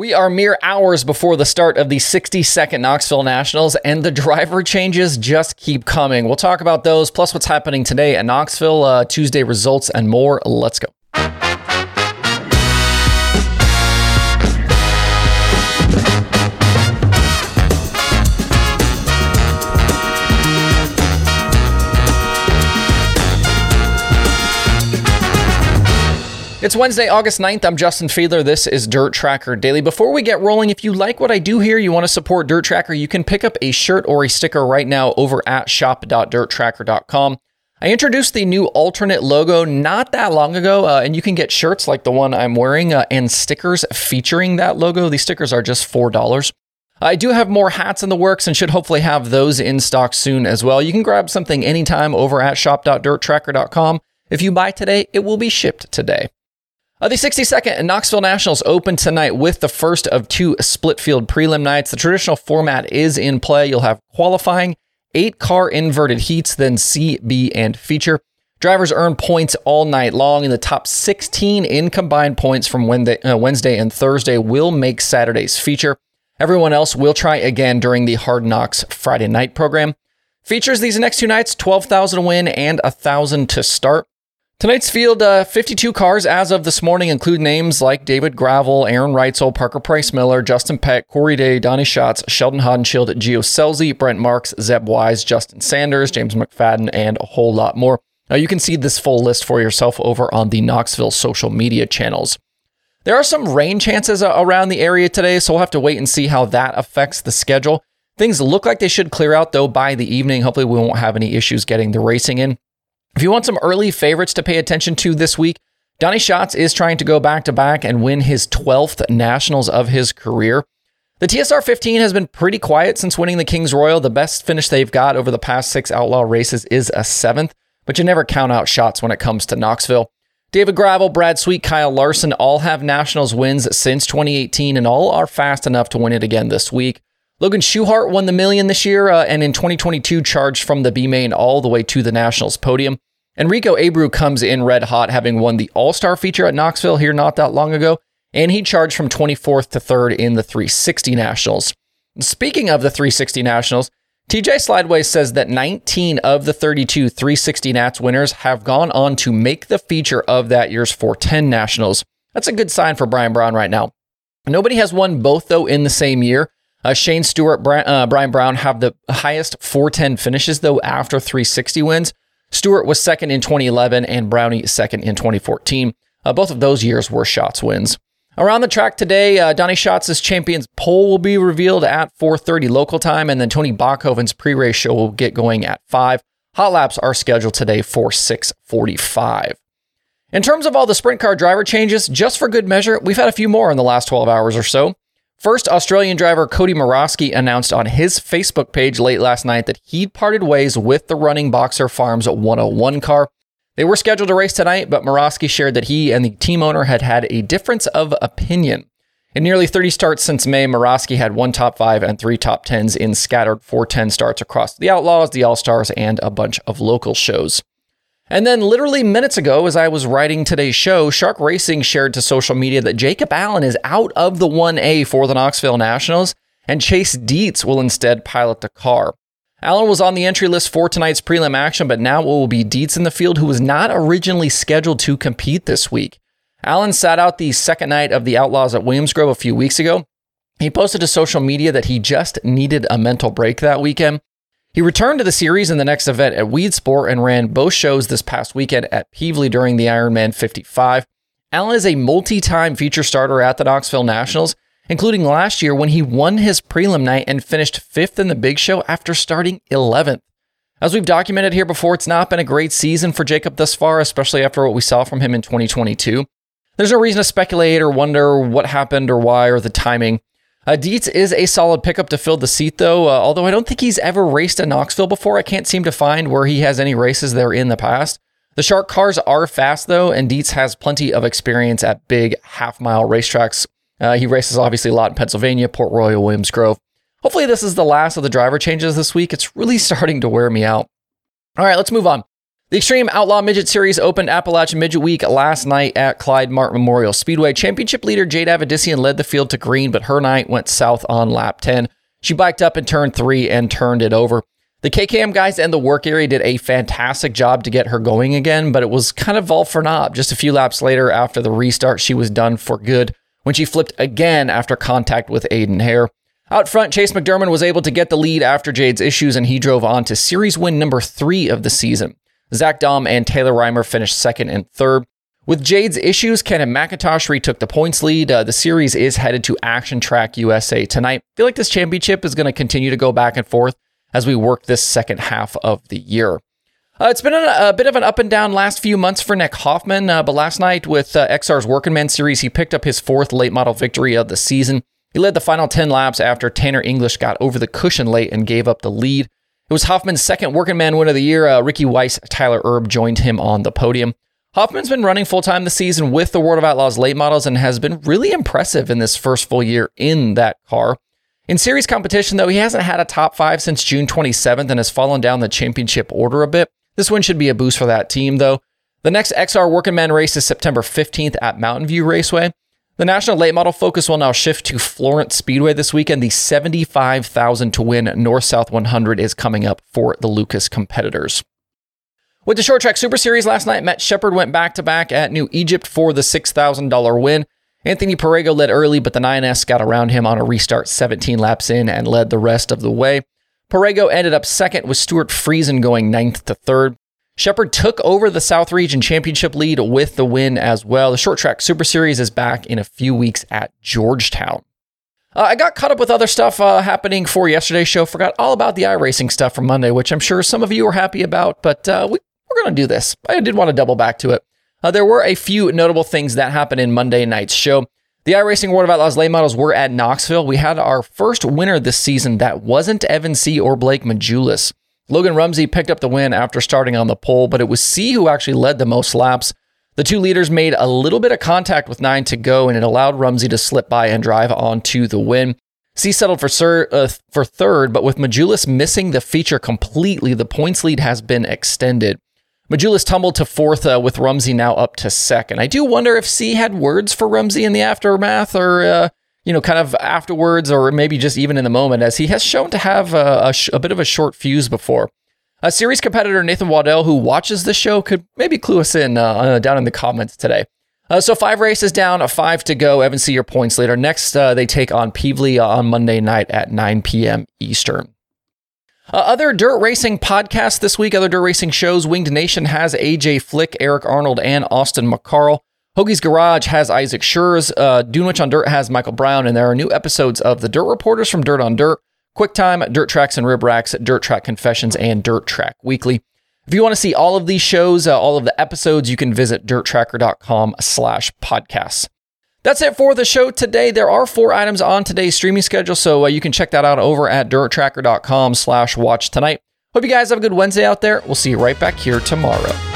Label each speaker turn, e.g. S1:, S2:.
S1: We are mere hours before the start of the 62nd Knoxville Nationals, and the driver changes just keep coming. We'll talk about those, plus what's happening today at Knoxville, uh, Tuesday results, and more. Let's go. It's Wednesday, August 9th. I'm Justin Fiedler. This is Dirt Tracker Daily. Before we get rolling, if you like what I do here, you want to support Dirt Tracker, you can pick up a shirt or a sticker right now over at shop.dirttracker.com. I introduced the new alternate logo not that long ago, uh, and you can get shirts like the one I'm wearing uh, and stickers featuring that logo. These stickers are just $4. I do have more hats in the works and should hopefully have those in stock soon as well. You can grab something anytime over at shop.dirttracker.com. If you buy today, it will be shipped today. Uh, the 62nd Knoxville Nationals open tonight with the first of two split field prelim nights. The traditional format is in play. You'll have qualifying, eight car inverted heats, then C, B, and feature. Drivers earn points all night long, and the top 16 in combined points from Wednesday, uh, Wednesday and Thursday will make Saturday's feature. Everyone else will try again during the Hard Knocks Friday night program. Features these next two nights 12,000 to win and 1,000 to start. Tonight's field, uh, 52 cars as of this morning include names like David Gravel, Aaron Reutzel, Parker Price Miller, Justin Peck, Corey Day, Donny Schatz, Sheldon Haudenschild, Gio Scelzi, Brent Marks, Zeb Wise, Justin Sanders, James McFadden, and a whole lot more. Now, you can see this full list for yourself over on the Knoxville social media channels. There are some rain chances uh, around the area today, so we'll have to wait and see how that affects the schedule. Things look like they should clear out, though, by the evening. Hopefully, we won't have any issues getting the racing in. If you want some early favorites to pay attention to this week, Donny Schatz is trying to go back to back and win his 12th Nationals of his career. The TSR 15 has been pretty quiet since winning the Kings Royal. The best finish they've got over the past six outlaw races is a seventh, but you never count out Schatz when it comes to Knoxville. David Gravel, Brad Sweet, Kyle Larson all have Nationals wins since 2018 and all are fast enough to win it again this week. Logan Schuchart won the million this year uh, and in 2022 charged from the B main all the way to the Nationals podium. Enrico Abreu comes in red hot, having won the All Star feature at Knoxville here not that long ago, and he charged from 24th to 3rd in the 360 Nationals. Speaking of the 360 Nationals, TJ Slideway says that 19 of the 32 360 Nats winners have gone on to make the feature of that year's 410 Nationals. That's a good sign for Brian Brown right now. Nobody has won both, though, in the same year. Uh, Shane Stewart, Brian, uh, Brian Brown have the highest 410 finishes, though, after 360 wins. Stewart was second in 2011 and Brownie second in 2014. Uh, both of those years were Schatz wins. Around the track today, uh, Donny Schatz's champions pole will be revealed at 4:30 local time, and then Tony Bachhoven's pre-race show will get going at 5. Hot laps are scheduled today for 6:45. In terms of all the sprint car driver changes, just for good measure, we've had a few more in the last 12 hours or so. First, Australian driver Cody Morosky announced on his Facebook page late last night that he'd parted ways with the running Boxer Farms 101 car. They were scheduled to race tonight, but Morosky shared that he and the team owner had had a difference of opinion. In nearly 30 starts since May, Morosky had one top five and three top tens in scattered 410 starts across the Outlaws, the All Stars, and a bunch of local shows. And then, literally minutes ago, as I was writing today's show, Shark Racing shared to social media that Jacob Allen is out of the 1A for the Knoxville Nationals, and Chase Dietz will instead pilot the car. Allen was on the entry list for tonight's prelim action, but now it will be Dietz in the field, who was not originally scheduled to compete this week. Allen sat out the second night of the Outlaws at Williams Grove a few weeks ago. He posted to social media that he just needed a mental break that weekend. He returned to the series in the next event at Weedsport and ran both shows this past weekend at Pevely during the Ironman 55. Allen is a multi time feature starter at the Knoxville Nationals, including last year when he won his prelim night and finished fifth in the big show after starting 11th. As we've documented here before, it's not been a great season for Jacob thus far, especially after what we saw from him in 2022. There's no reason to speculate or wonder what happened or why or the timing. Uh, Dietz is a solid pickup to fill the seat, though. Uh, although I don't think he's ever raced in Knoxville before, I can't seem to find where he has any races there in the past. The Shark cars are fast, though, and Dietz has plenty of experience at big half mile racetracks. Uh, he races obviously a lot in Pennsylvania, Port Royal, Williams Grove. Hopefully, this is the last of the driver changes this week. It's really starting to wear me out. All right, let's move on. The Extreme Outlaw Midget Series opened Appalachian Midget Week last night at Clyde Martin Memorial Speedway. Championship leader Jade Avedisian led the field to green, but her night went south on lap 10. She biked up in turn three and turned it over. The KKM guys and the work area did a fantastic job to get her going again, but it was kind of all for naught. Just a few laps later, after the restart, she was done for good when she flipped again after contact with Aiden Hare. Out front, Chase McDermott was able to get the lead after Jade's issues, and he drove on to series win number three of the season. Zach Daum and Taylor Reimer finished second and third. With Jade's issues, Cannon McIntosh retook the points lead. Uh, the series is headed to Action Track USA tonight. I feel like this championship is going to continue to go back and forth as we work this second half of the year. Uh, it's been a, a, bit of an up and down last few months for Nick Hoffman, uh, but last night with uh, XR's Working Man series, he picked up his fourth late model victory of the season. He led the final 10 laps after Tanner English got over the cushion late and gave up the lead. It was Hoffman's second working man win of the year. Uh, Ricky Weiss, Tyler Erb joined him on the podium. Hoffman's been running full time this season with the World of Outlaws late models and has been really impressive in this first full year in that car. In series competition, though, he hasn't had a top five since June 27th and has fallen down the championship order a bit. This win should be a boost for that team, though. The next XR Working Man race is September 15th at Mountain View Raceway. The national late model focus will now shift to Florence Speedway this weekend. The 75,000 to win North South 100 is coming up for the Lucas competitors. With the short track super series last night, Matt Sheppard went back to back at New Egypt for the $6,000 win. Anthony Perrego led early, but the 9S got around him on a restart 17 laps in and led the rest of the way. Perrego ended up second with Stuart Friesen going ninth to third. Sheppard took over the South Region Championship lead with the win as well. The short track Super Series is back in a few weeks at Georgetown. Uh, I got caught up with other stuff uh, happening for yesterday's show. Forgot all about the iRacing stuff from Monday, which I'm sure some of you are happy about, but uh, we, are going to do this. I did want to double back to it. Uh, there were a few notable things that happened in Monday night's show. The iRacing World of Outlaws late models were at Knoxville. We had our first winner this season that wasn't Evan C. or Blake Majulis. Logan Rumsey picked up the win after starting on the pole, but it was C who actually led the most laps. The two leaders made a little bit of contact with nine to go, and it allowed Rumsey to slip by and drive on to the win. C settled for, sir, uh, for third, but with Majulis missing the feature completely, the points lead has been extended. Majulis tumbled to fourth uh, with Rumsey now up to second. I do wonder if C had words for Rumsey in the aftermath or uh, you know, kind of afterwards or maybe just even in the moment, as he has shown to have a, a, sh- a bit of a short fuse before. A series competitor, Nathan Waddell, who watches the show, could maybe clue us in uh, uh, down in the comments today. Uh, so five races down, five to go. Evan, see your points later. Next, uh, they take on Pevely on Monday night at 9 p.m. Eastern. Uh, other dirt racing podcasts this week, other dirt racing shows. Winged Nation has AJ Flick, Eric Arnold, and Austin McCarl. Hoagie's Garage has Isaac Schurz. Uh, on Dirt has Michael Brown, and there are new episodes of the Dirt Reporters from Dirt on Dirt, QuickTime, Dirt Tracks and Rib Racks, Dirt Track Confessions, and Dirt Track Weekly. If you want to see all of these shows, uh, all of the episodes, you can visit dirttracker.com slash podcasts. That's it for the show today. There are four items on today's streaming schedule, so uh, you can check that out over at dirttracker.com slash watch tonight. Hope you guys have a good Wednesday out there. We'll see you right back here tomorrow.